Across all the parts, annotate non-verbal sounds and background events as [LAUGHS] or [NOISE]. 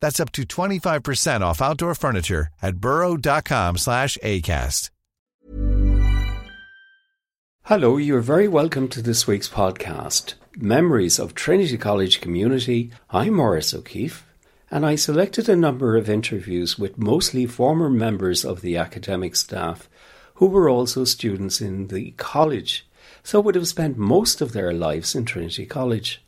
That's up to 25% off outdoor furniture at burrow.com slash ACAST. Hello, you're very welcome to this week's podcast, Memories of Trinity College Community. I'm Maurice O'Keeffe, and I selected a number of interviews with mostly former members of the academic staff who were also students in the college, so would have spent most of their lives in Trinity College.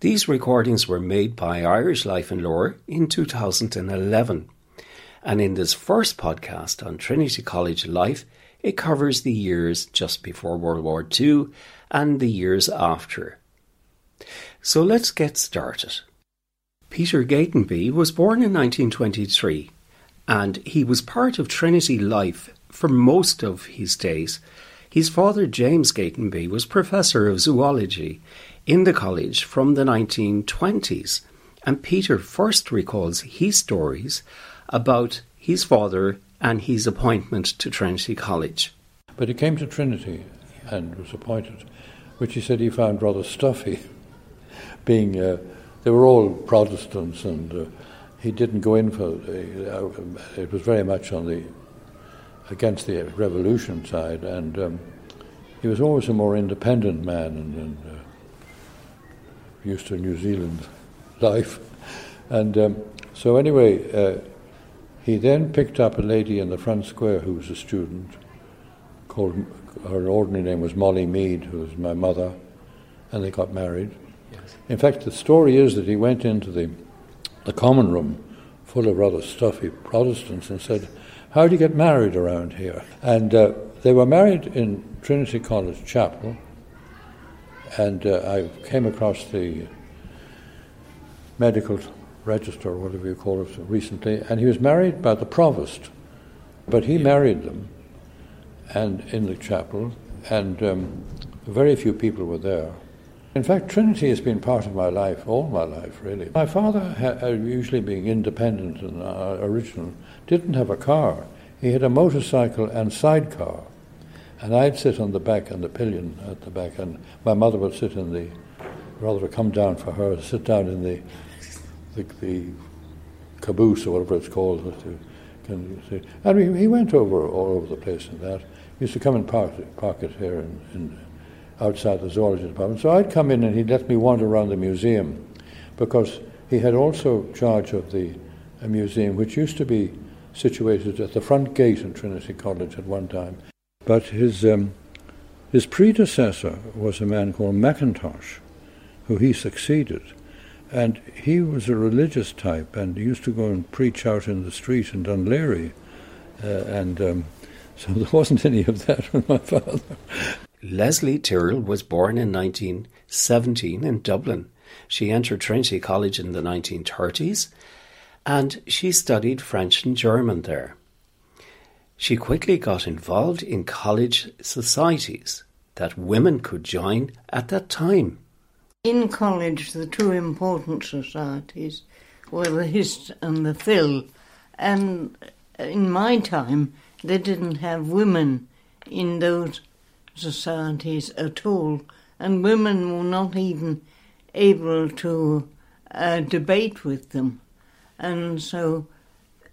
These recordings were made by Irish Life and Lore in 2011. And in this first podcast on Trinity College life, it covers the years just before World War II and the years after. So let's get started. Peter Gatenby was born in 1923 and he was part of Trinity life for most of his days. His father, James Gatenby, was professor of zoology in the college from the 1920s, and Peter first recalls his stories about his father and his appointment to Trinity College. But he came to Trinity and was appointed, which he said he found rather stuffy, [LAUGHS] being uh, they were all Protestants, and uh, he didn't go in for the, uh, it was very much on the against the revolution side, and um, he was always a more independent man and, and uh, used to New Zealand [LAUGHS] life, and um, so anyway. Uh, he then picked up a lady in the front square who was a student, called her ordinary name was Molly Mead, who was my mother, and they got married. Yes. In fact, the story is that he went into the, the common room full of rather stuffy Protestants and said, How do you get married around here? And uh, they were married in Trinity College Chapel, and uh, I came across the medical register, or whatever you call it, recently, and he was married by the provost. But he married them, and in the chapel, and um, very few people were there. In fact, Trinity has been part of my life, all my life, really. My father, ha- uh, usually being independent and uh, original, didn't have a car. He had a motorcycle and sidecar. And I'd sit on the back and the pillion at the back, and my mother would sit in the, rather come down for her, sit down in the the, the caboose or whatever it's called. And he, went over all over the place in that. He used to come and park, park it here in, in, outside the zoology department. So I'd come in and he'd let me wander around the museum because he had also charge of the museum, which used to be situated at the front gate in Trinity College at one time. But his, um, his predecessor was a man called Mackintosh, who he succeeded. And he was a religious type and used to go and preach out in the street in Laoghaire. Uh, and um, [LAUGHS] so there wasn't any of that with my father. Leslie Tyrrell was born in 1917 in Dublin. She entered Trinity College in the 1930s and she studied French and German there. She quickly got involved in college societies that women could join at that time. In college, the two important societies were the Hist and the Phil, and in my time, they didn't have women in those societies at all, and women were not even able to uh, debate with them. And so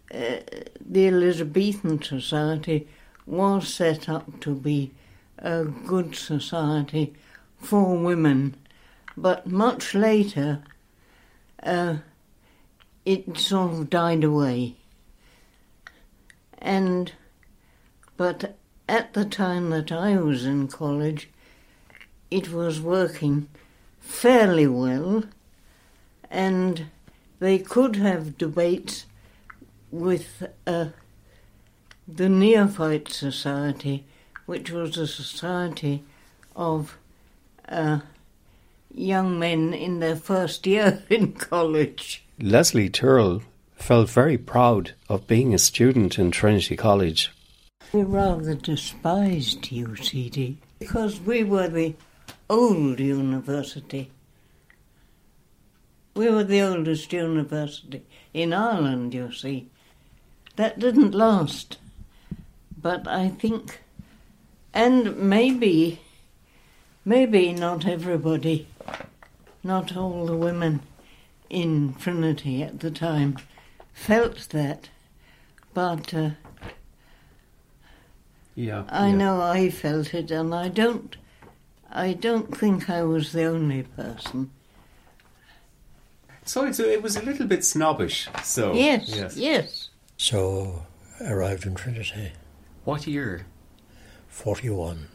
the Elizabethan Society was set up to be a good society for women but much later, uh, it sort of died away. And, but at the time that I was in college, it was working fairly well, and they could have debates with uh, the Neophyte Society, which was a society of uh, young men in their first year [LAUGHS] in college. Leslie Tyrrell felt very proud of being a student in Trinity College. We rather despised UCD because we were the old university. We were the oldest university in Ireland, you see. That didn't last. But I think, and maybe, maybe not everybody, not all the women in Trinity at the time felt that, but uh, yeah, I yeah. know I felt it, and I don't, I don't think I was the only person. So it's, it was a little bit snobbish. So Yes, yes. yes. So arrived in Trinity, What year? 41.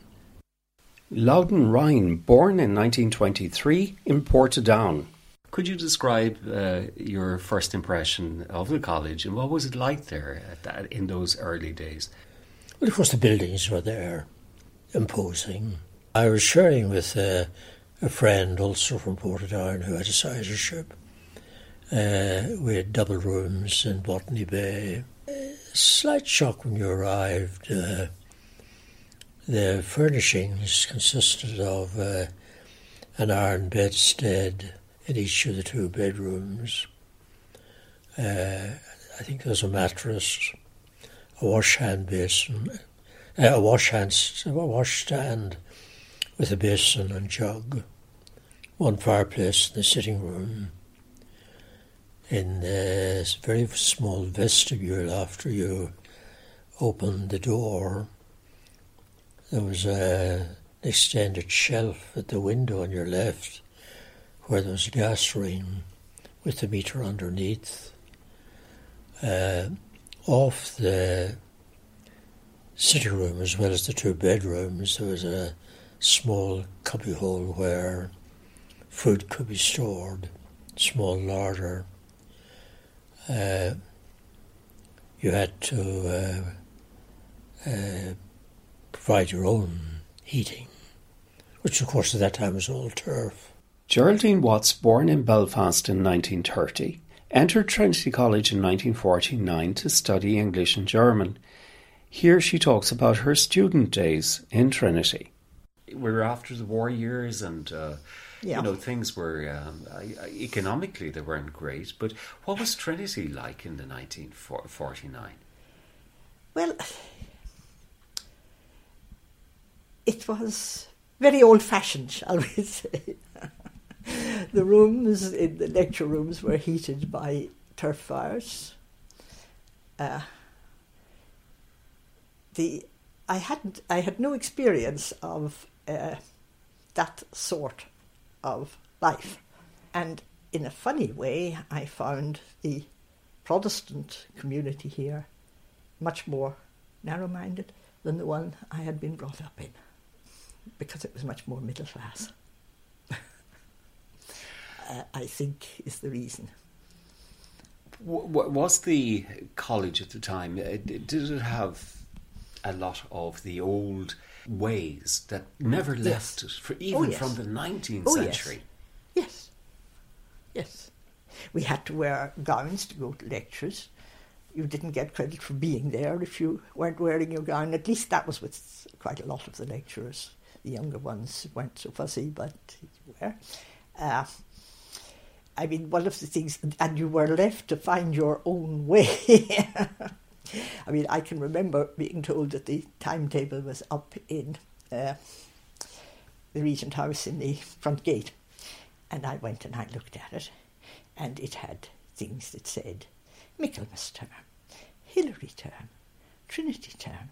Louden Ryan, born in 1923 in Portadown. Could you describe uh, your first impression of the college and what was it like there at that, in those early days? Well, of course, the buildings were there, imposing. I was sharing with uh, a friend also from Portadown who had a sizarship. Uh, we had double rooms in Botany Bay. Slight shock when you arrived. Uh, the furnishings consisted of uh, an iron bedstead in each of the two bedrooms. Uh, I think there was a mattress, a wash hand basin, uh, a wash hand, a wash stand with a basin and jug, one fireplace in the sitting room. In the very small vestibule after you opened the door, there was a, an extended shelf at the window on your left where there was a gas ring with the meter underneath. Uh, off the sitting room as well as the two bedrooms, there was a small cubbyhole where food could be stored, small larder. Uh, you had to uh, uh, provide your own heating, which of course at that time was all turf. Geraldine Watts, born in Belfast in 1930, entered Trinity College in 1949 to study English and German. Here she talks about her student days in Trinity. We were after the war years, and uh, Yeah. you know things were um, economically they weren't great. But what was Trinity like in the 1949? Well, it was very old fashioned, shall we [LAUGHS] say. the rooms in the lecture rooms were heated by turf fires. Uh, the I hadn't I had no experience of uh, that sort of life, and in a funny way, I found the Protestant community here much more narrow minded than the one I had been brought up in, because it was much more middle class. [LAUGHS] uh, I think is the reason. W- w- was the college at the time? uh, Did it have a lot of the old ways that never Yes. left us, for even Oh, yes. from the 19th Oh, yes. century? Yes, yes. We had to wear gowns to go to lectures. You didn't get credit for being there if you weren't wearing your gown. At least that was with quite a lot of the lecturers. The younger ones weren't so fussy, but you were. Uh, I mean, one of the things, and you were left to find your own way. [LAUGHS] [LAUGHS] I mean, I can remember being told that the timetable was up in uh, the Regent House in the front gate. And I went and I looked at it, and it had things that said Michaelmas term, Hilary term, Trinity term.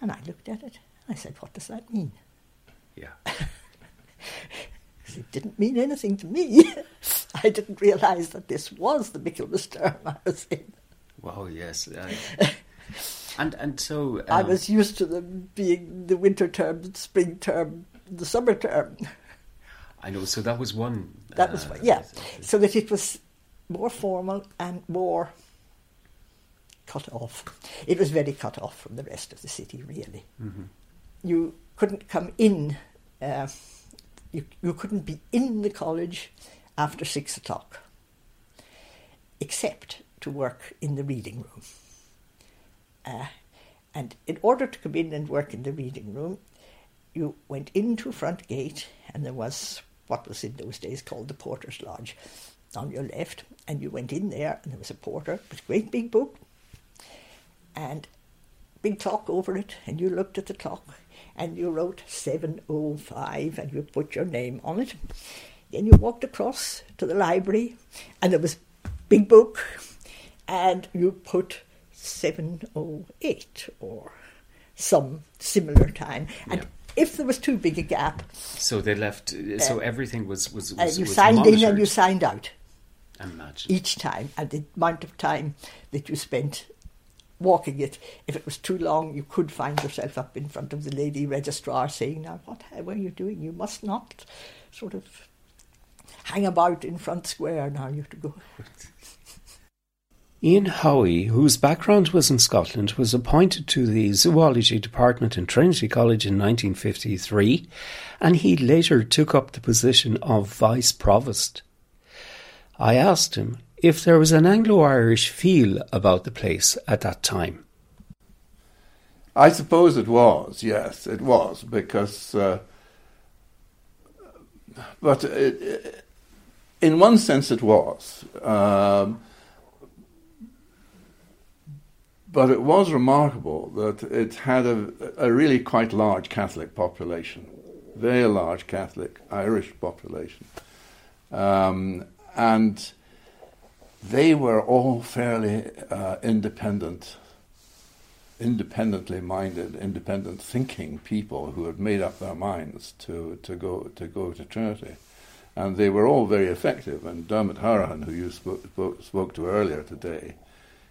And I looked at it, and I said, What does that mean? Yeah. [LAUGHS] it didn't mean anything to me. [LAUGHS] I didn't realise that this was the Michaelmas term I was in. Well, yes. I, [LAUGHS] And and so um, I was used to them being the winter term, the spring term, the summer term. I know. So that was one. That was uh, yeah, so that it was more formal and more cut off. It was very cut off from the rest of the city, really. Mhm. You couldn't come in. Uh, you you couldn't be in the college after six o'clock, except to work in the reading room. Uh, and in order to come in and work in the reading room, you went into front gate, and there was what was in those days called the porter's lodge on your left, and you went in there, and there was a porter with a great big book and big clock over it, and you looked at the clock, and you wrote 705, and you put your name on it. Then you walked across to the library, and there was big book, and you put 708 or some similar time. And Yeah. if there was too big a gap, So they left. uh, So everything was was, uh, you was signed in and you signed out matched. each time, and the amount of time that you spent walking it. If it was too long, you could find yourself up in front of the lady registrar saying, "Now, what were you doing? You must not sort of hang about in front square. Now you have to go." [LAUGHS] Ian Howie, whose background was in Scotland, was appointed to the zoology department in Trinity College in 1953, and he later took up the position of vice provost. I asked him if there was an Anglo Irish feel about the place at that time. I suppose it was, yes, it was, because. Uh, but it, in one sense, it was. Um, but it was remarkable that it had a, a really quite large Catholic population, very large Catholic Irish population. Um, and they were all fairly uh, independent independently minded, independent thinking people who had made up their minds to, to go to go to Trinity, and they were all very effective. And Dermot Harahan, who you spoke, spoke, spoke to earlier today,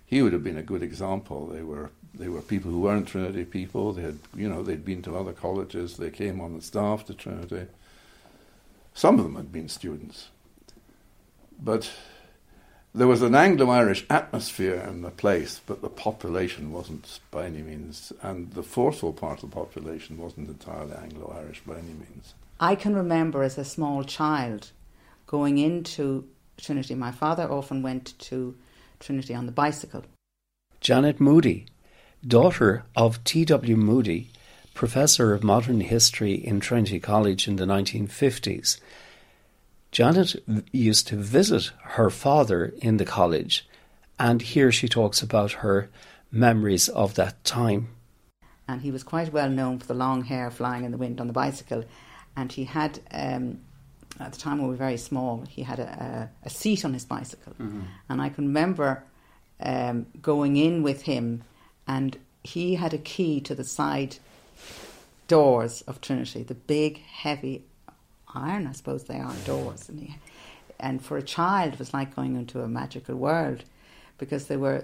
he would have been a good example. They were they were people who weren't Trinity people. They had you know they'd been to other colleges. They came on the staff to Trinity. Some of them had been students, but there was an Anglo-Irish atmosphere in the place, but the population wasn't by any means, and the forceful part of the population wasn't entirely Anglo-Irish by any means. I can remember as a small child going into Trinity. My father often went to Trinity on the bicycle. Janet Moody, daughter of T.W. Moody, professor of modern history in Trinity College in the 1950s. Janet used to visit her father in the college, and here she talks about her memories of that time. and he was quite well known for the long hair flying in the wind on the bicycle. And he had, um, at the time we were very small, he had a, a, a seat on his bicycle. And I can remember um, going in with him, and he had a key to the side doors of Trinity, the big, heavy iron, I suppose they are, doors. And, he, and for a child, it was like going into a magical world because they were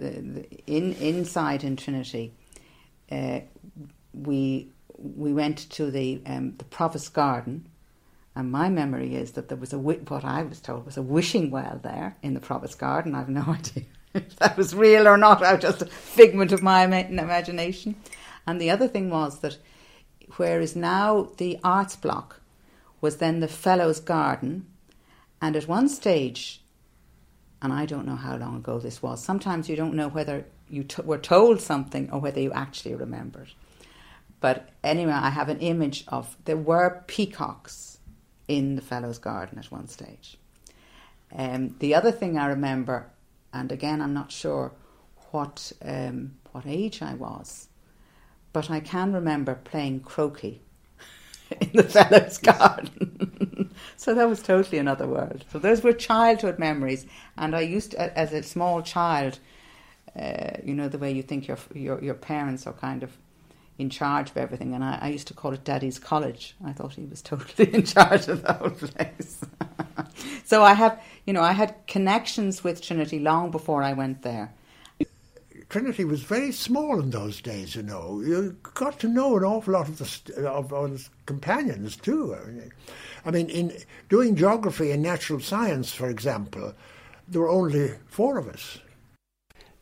in inside in Trinity uh, we we went to the um, the provost garden, and my memory is that there was a what I was told was a wishing well there in the provost garden. I've no [LAUGHS] idea if that was real or not. I was just a figment of my imagination. And the other thing was that where is now the arts block was then the fellows garden, and at one stage and I don't know how long ago this was. Sometimes you don't know whether you t- were told something or whether you actually remembered. But anyway, I have an image of there were peacocks in the Fellows Garden at one stage. Um, the other thing I remember, and again I'm not sure what um, what age I was, but I can remember playing croquet [LAUGHS] in the Fellows Garden. [LAUGHS] so that was totally another world. So those were childhood memories, and I used to, as a small child, uh, you know, the way you think your your your parents are kind of in charge of everything, and I, I used to call it Daddy's College. I thought he was totally [LAUGHS] in charge of the whole place. [LAUGHS] so I have, you know, I had connections with Trinity long before I went there. Trinity was very small in those days, you know. You got to know an awful lot of the of one's companions too. I mean, in doing geography and natural science, for example, there were only four of us.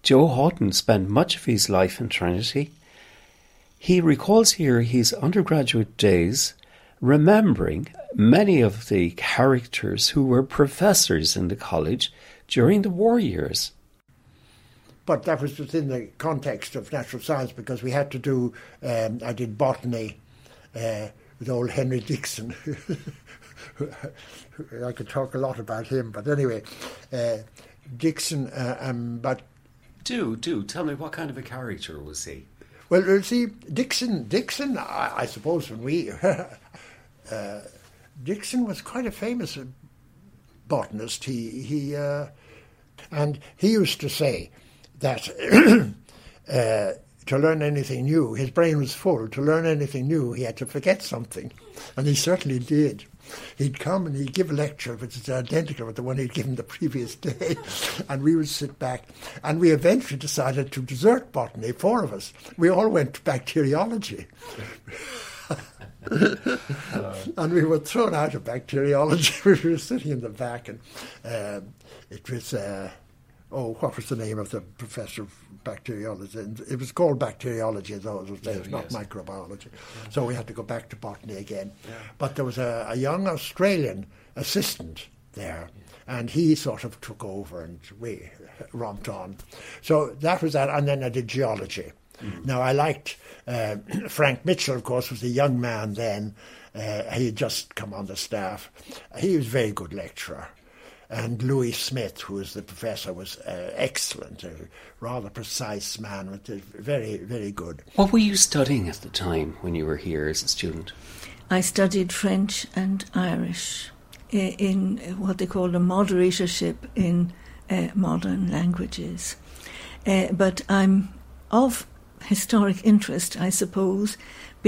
Joe Horton spent much of his life in Trinity. He recalls here his undergraduate days, remembering many of the characters who were professors in the college during the war years. But that was within the context of natural science because we had to do, um, I did botany uh, with old Henry Dixon. [LAUGHS] I could talk a lot about him, but anyway, uh, Dixon, uh, um, but. Do, do. Tell me, what kind of a character was he? Well, you see, Dixon, Dixon, I, I suppose when we. [LAUGHS] uh, Dixon was quite a famous botanist. He, he, uh, and he used to say that [CLEARS THROAT] uh, to learn anything new, his brain was full. To learn anything new, he had to forget something, and he certainly did. He'd come and he'd give a lecture which is identical with the one he'd given the previous day, [LAUGHS] and we would sit back. And we eventually decided to desert botany, four of us. We all went to bacteriology. [LAUGHS] and we were thrown out of bacteriology. [LAUGHS] we were sitting in the back, and um, it was. Uh, oh, what was the name of the professor of bacteriology? It was called bacteriology in those days, yeah, not yes. microbiology. Yeah. So we had to go back to botany again. Yeah. But there was a, a, young Australian assistant there, and he sort of took over and we romped on. So that was that, and then I did geology. Mm. Now I liked uh, [CLEARS THROAT] Frank Mitchell, of course, was a young man then. Uh, he had just come on the staff. He was a very good lecturer. And Louis Smyth, who was the professor, was uh, excellent, a rather precise man, but very, very good. What were you studying at the time when you were here as a student? I studied French and Irish in what they call a moderatorship in uh, modern languages. Uh, but I'm of historic interest, I suppose,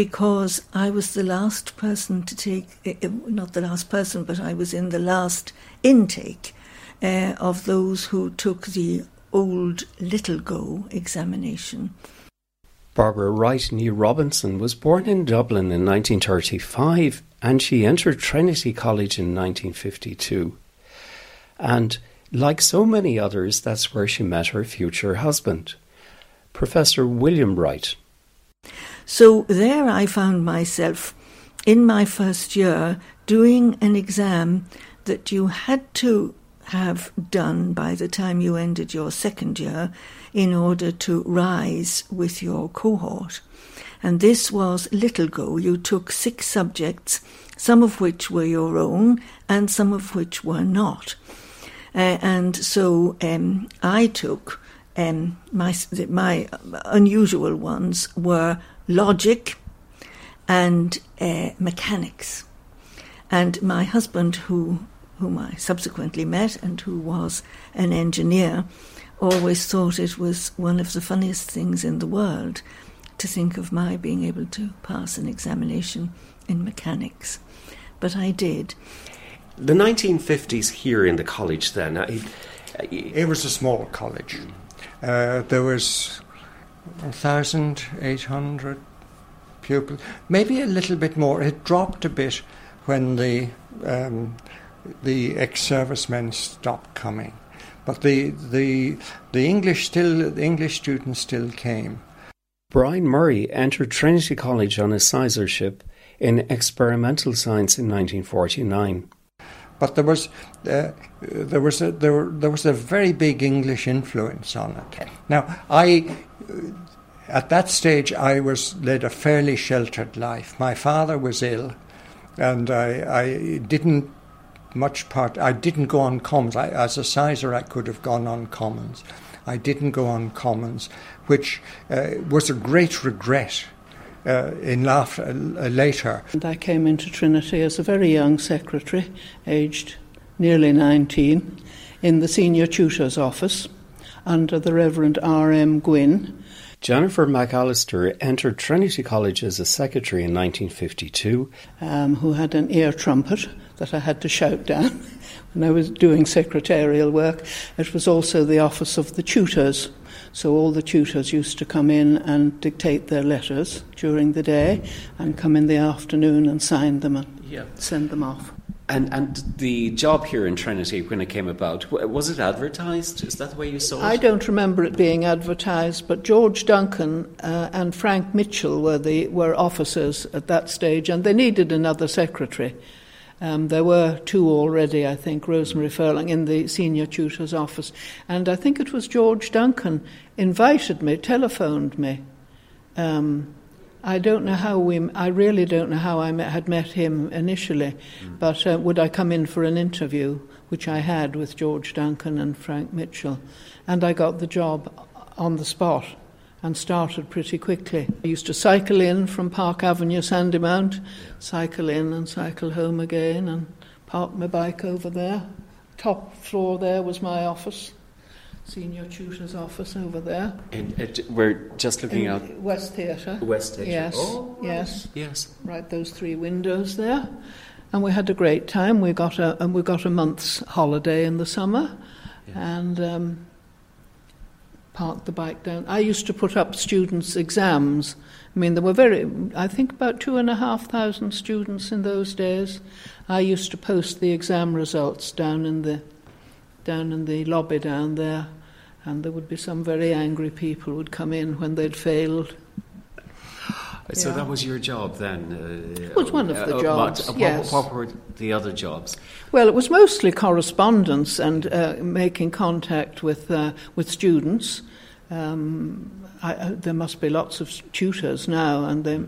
because I was the last person to take, eh, eh, not the last person, but I was in the last intake uh, of those who took the old Little-Go examination. Barbara Wright Nee Robinson was born in Dublin in 1935 and she entered Trinity College in 1952. And like so many others, that's where she met her future husband. Professor William Wright. So there I found myself in my first year doing an exam that you had to have done by the time you ended your second year in order to rise with your cohort. And this was Little-Go. You took six subjects, some of which were your own and some of which were not. Uh, and so um, I took um, my my unusual ones were logic and uh, mechanics. And my husband, who whom I subsequently met and who was an engineer, always thought it was one of the funniest things in the world to think of my being able to pass an examination in mechanics. But I did. The 1950s here in the college, then. I, I, it was a small college. Uh, there was 1,800 pupils, maybe a little bit more. It dropped a bit when the um, the ex-servicemen stopped coming, but the the the English still the English students still came. Brian Murray entered Trinity College on a sizarship in experimental science in 1949. But there was uh, there was a, there, there was a very big English influence on it. Now I. At that stage, I was led a fairly sheltered life. My father was ill, and I, I didn't much part. I didn't go on commons. I, as a sizer, I could have gone on commons. I didn't go on commons, which uh, was a great regret uh, in Laugh uh, later. And I came into Trinity as a very young secretary, aged nearly 19, in the senior tutor's office under the Reverend R.M. Gwynn. Jennifer McAllister entered Trinity College as a secretary in 1952. Um, who had an ear trumpet that I had to shout down [LAUGHS] when I was doing secretarial work. It was also the office of the tutors So all the tutors used to come in and dictate their letters during the day and come in the afternoon and sign them and Yeah. send them off. And and the job here in Trinity when it came about was it advertised? Is that the way you saw it? I don't remember it being advertised, but George Duncan uh, and Frank Mitchell were the were officers at that stage, and they needed another secretary. Um, there were two already, I think, Rosemary Furlong in the senior tutor's office, and I think it was George Duncan invited me, telephoned me. Um, I don't know how we. I really don't know how I met, had met him initially, but uh, would I come in for an interview, which I had with George Duncan and Frank Mitchell, and I got the job on the spot and started pretty quickly. I used to cycle in from Park Avenue, Sandymount, cycle in and cycle home again, and park my bike over there. Top floor there was my office, senior tutor's office over there. And it, we're just looking In out West Theatre. West Theatre. Yes, Oh, right. yes. Yes. Right, those three windows there, and we had a great time. We got a and we got a month's holiday in the summer, and um, parked the bike down. I used to put up students' exams. I mean, there were very, I think, about two and a half thousand students in those days. I used to post the exam results down in the down in the lobby down there, and there would be some very angry people who would come in when they'd failed. So Yeah. that was your job then? Uh, It was one of the uh, jobs, What, yes. what, were the other jobs? Well, it was mostly correspondence and uh, making contact with uh, with students. Um, I, I, there must be lots of tutors now, and they,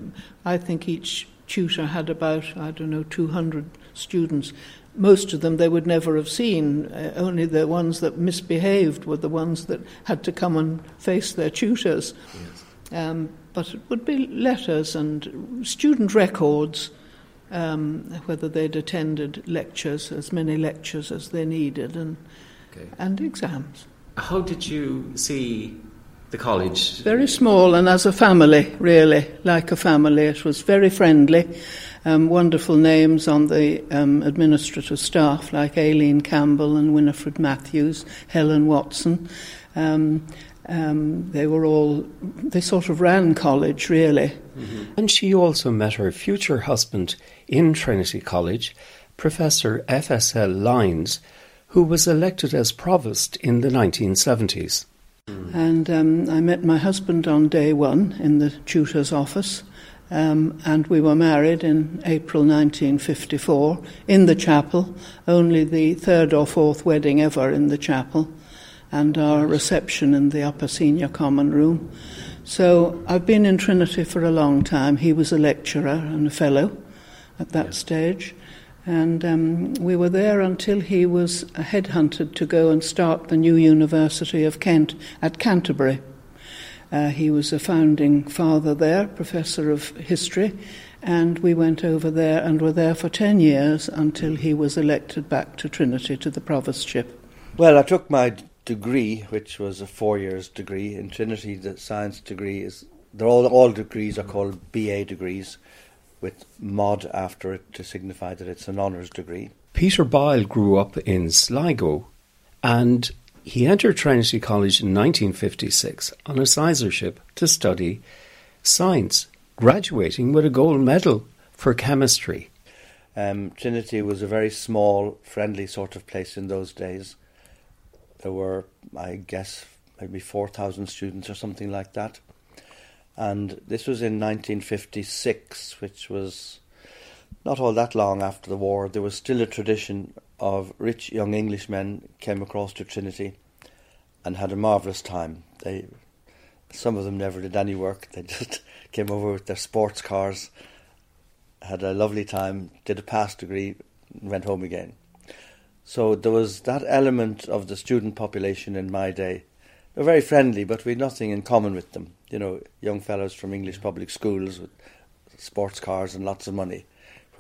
I think each tutor had about I don't know 200 students. Most of them they would never have seen. Uh, only the ones that misbehaved were the ones that had to come and face their tutors. Um, but it would be letters and student records, um, whether they'd attended lectures, as many lectures as they needed, and, Okay. and exams. How did you see the college? Very small and as a family, really, like a family. It was very friendly. Um, wonderful names on the um, administrative staff, like Aileen Campbell and Winifred Matthews, Helen Watson. Um, um, they were all, they sort of ran college, really. And she also met her future husband in Trinity College, Professor F.S.L. Lyons, who was elected as provost in the 1970s. And um, I met my husband on day one in the tutor's office, um, and we were married in April 1954 in the chapel, only the third or fourth wedding ever in the chapel, and our reception in the upper senior common room. So I've been in Trinity for a long time. He was a lecturer and a fellow at that stage. And um, we were there until he was headhunted to go and start the new University of Kent at Canterbury. Uh, he was a founding father there, professor of history, and we went over there and were there for 10 years until he was elected back to Trinity to the provostship. Well, I took my degree, which was a four years degree in Trinity. The science degree is they're all all degrees are called BA degrees, with mod after it to signify that it's an honours degree. Peter Boyle grew up in Sligo and he entered Trinity College in 1956 on a sizarship to study science, graduating with a gold medal for chemistry. Um, Trinity was a very small, friendly sort of place in those days. There were, I guess, maybe 4,000 students or something like that. And this was in 1956, which was not all that long after the war. There was still a tradition of rich young Englishmen came across to Trinity and had a marvellous time. They, some of them never did any work. They [LAUGHS] just came over with their sports cars, had a lovely time, did a pass degree, went home again. So there was that element of the student population in my day. They were very friendly, but we had nothing in common with them. You know, young fellows from English public schools with sports cars and lots of money,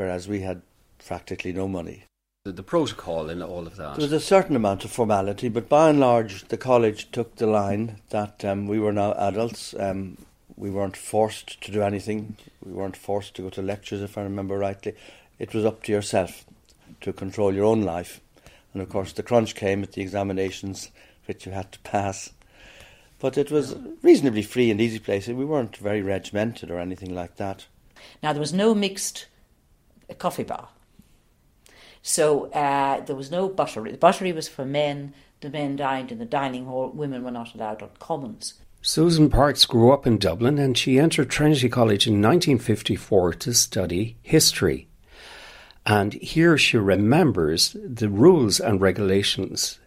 whereas we had practically no money. The, the protocol in all of that. There was a certain amount of formality, but by and large, the college took the line that um, we were now adults. Um, we weren't forced to do anything. We weren't forced to go to lectures, if I remember rightly. It was up to yourself to control your own life. And of course, the crunch came at the examinations, which you had to pass. But it was a reasonably free and easy place. We weren't very regimented or anything like that. Now, there was no mixed coffee bar. So uh, there was no buttery. The buttery was for men. The men dined in the dining hall. Women were not allowed on commons. Susan Parkes grew up in Dublin and she entered Trinity College in 1954 to study history. And here she remembers the rules and regulations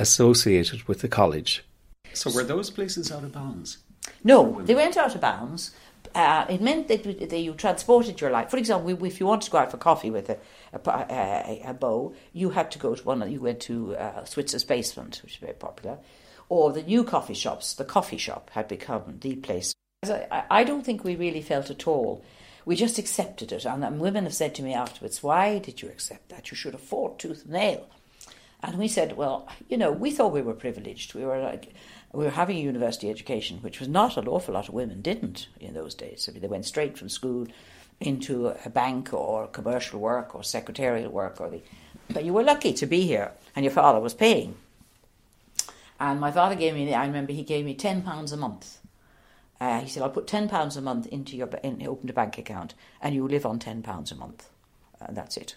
associated with the college. So were those places out of bounds? No, they went out of bounds. Uh, it meant that, that you transported your life. For example, if you wanted to go out for coffee with a, a, a, a beau, you had to go to one. You went to uh, Switzer's Basement, which is very popular, or the new coffee shops. The coffee shop had become the place. I, I don't think we really felt at all. We just accepted it, and, women have said to me afterwards, "Why did you accept that? You should have fought tooth and nail." And we said, "Well, you know, we thought we were privileged. We were like." We were having a university education, which was not an awful lot of women didn't in those days. I mean, they went straight from school into a bank or commercial work or secretarial work, or the, but you were lucky to be here, and your father was paying. And my father gave me, I remember he gave me ten pounds a month. Uh, he said, "I'll put ten pounds a month into your in, open a bank account, and you live on ten pounds a month, and that's it.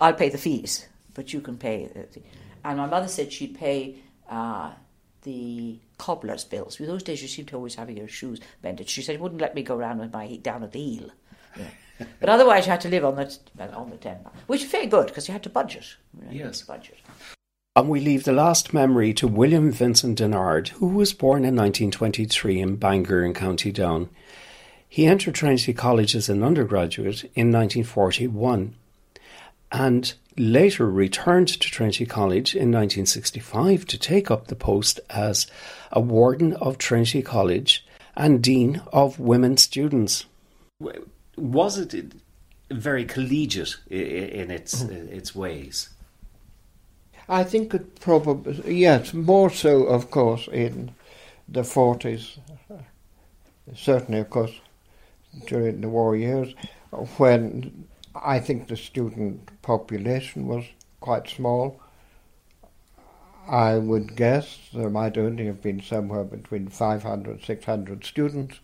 I'll pay the fees, but you can pay." And my mother said she'd pay. Uh, the cobbler's bills. In those days, you seemed to always have your shoes mended. She said he wouldn't let me go around with my heat down at the heel. Yeah. [LAUGHS] but otherwise, you had to live on the on the ten, which is very good because you had to budget. You yes, budget. And we leave the last memory to William Vincent Denard, who was born in 1923 in Bangor in County Down. He entered Trinity College as an undergraduate in 1941 and later returned to Trinity College in 1965 to take up the post as a warden of Trinity College and dean of women students. Was it very collegiate in its mm. its ways? I think it probably yes, more so, of course, in the forties. Certainly, of course, during the war years, when I think the student population was quite small. I would guess there might only have been somewhere between 500 600 students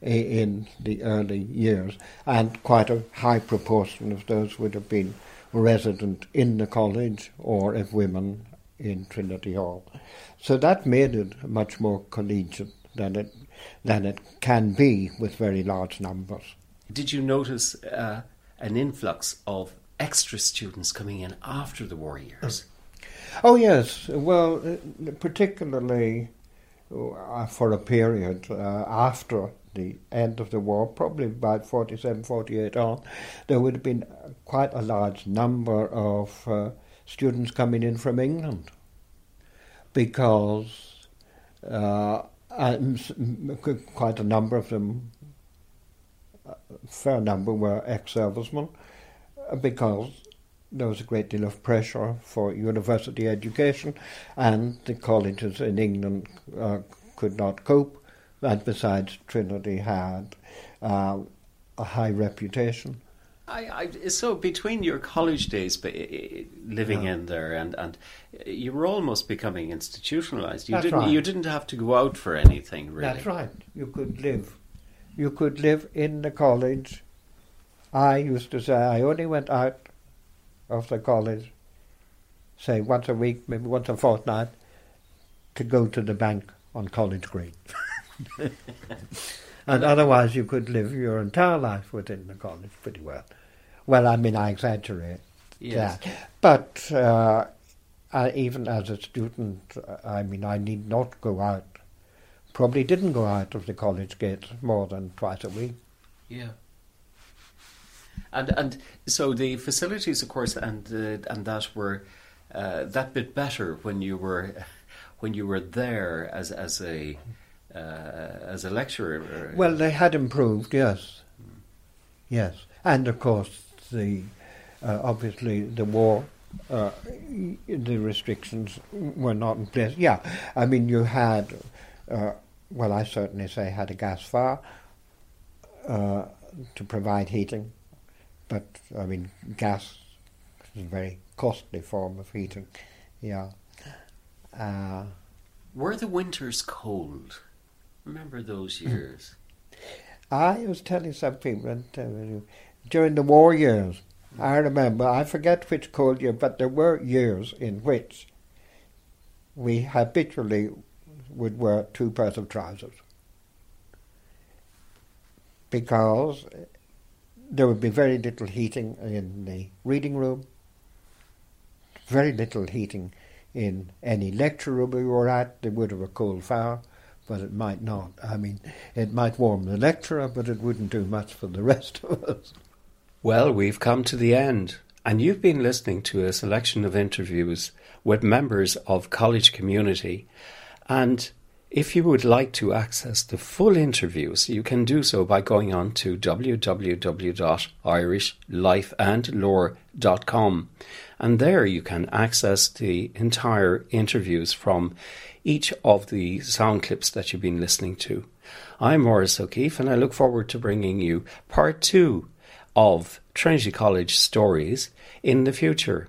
in the early years, and quite a high proportion of those would have been resident in the college or if women in Trinity Hall. So that made it much more collegiate than it than it can be with very large numbers. Did you notice uh, an influx of extra students coming in after the war years. Oh, yes. Well, uh, particularly uh, for a period uh, after the end of the war, probably about 47, 48 on, there would have been quite a large number of uh, students coming in from England because uh, quite a number of them a fair number were ex-servicemen uh, because there was a great deal of pressure for university education, and the colleges in England uh, could not cope. And besides, Trinity had uh, a high reputation. I, I, so between your college days, living yeah. in there, and, and you were almost becoming institutionalized. You That's didn't right. you didn't have to go out for anything really. That's right. You could live you could live in the college. I used to say I only went out of the college, say once a week, maybe once a fortnight, to go to the bank on College Green. [LAUGHS] and otherwise, you could live your entire life within the college pretty well. Well, I mean, I exaggerate yes. that. But uh, I, even as a student, I mean, I need not go out probably didn't go out of the college gate more than twice a week. Yeah. And and so the facilities, of course, and uh, and that were uh, that bit better when you were [LAUGHS] when you were there as as a uh, as a lecturer. Well, they had improved, yes, yes, and of course the uh, obviously the war. Uh, the restrictions were not in place. Yeah, I mean, you had uh, well, I certainly say had a gas fire uh, to provide heating, but I mean, gas is a very costly form of heating. Yeah. Uh, Were the winters cold? Remember those years? I was telling some people uh, during the war years. I remember, I forget which cold year, but there were years in which we habitually would wear two pairs of trousers because there would be very little heating in the reading room, very little heating in any lecture room we were at. They would have a coal fire, but it might not. I mean, it might warm the lecturer, but it wouldn't do much for the rest of us. Well, we've come to the end, and you've been listening to a selection of interviews with members of college community. And if you would like to access the full interviews, you can do so by going on to www.irishlifeandlore.com. And there you can access the entire interviews from each of the sound clips that you've been listening to. I'm Maurice O'Keeffe, and I look forward to bringing you part two of Trinity College stories in the future.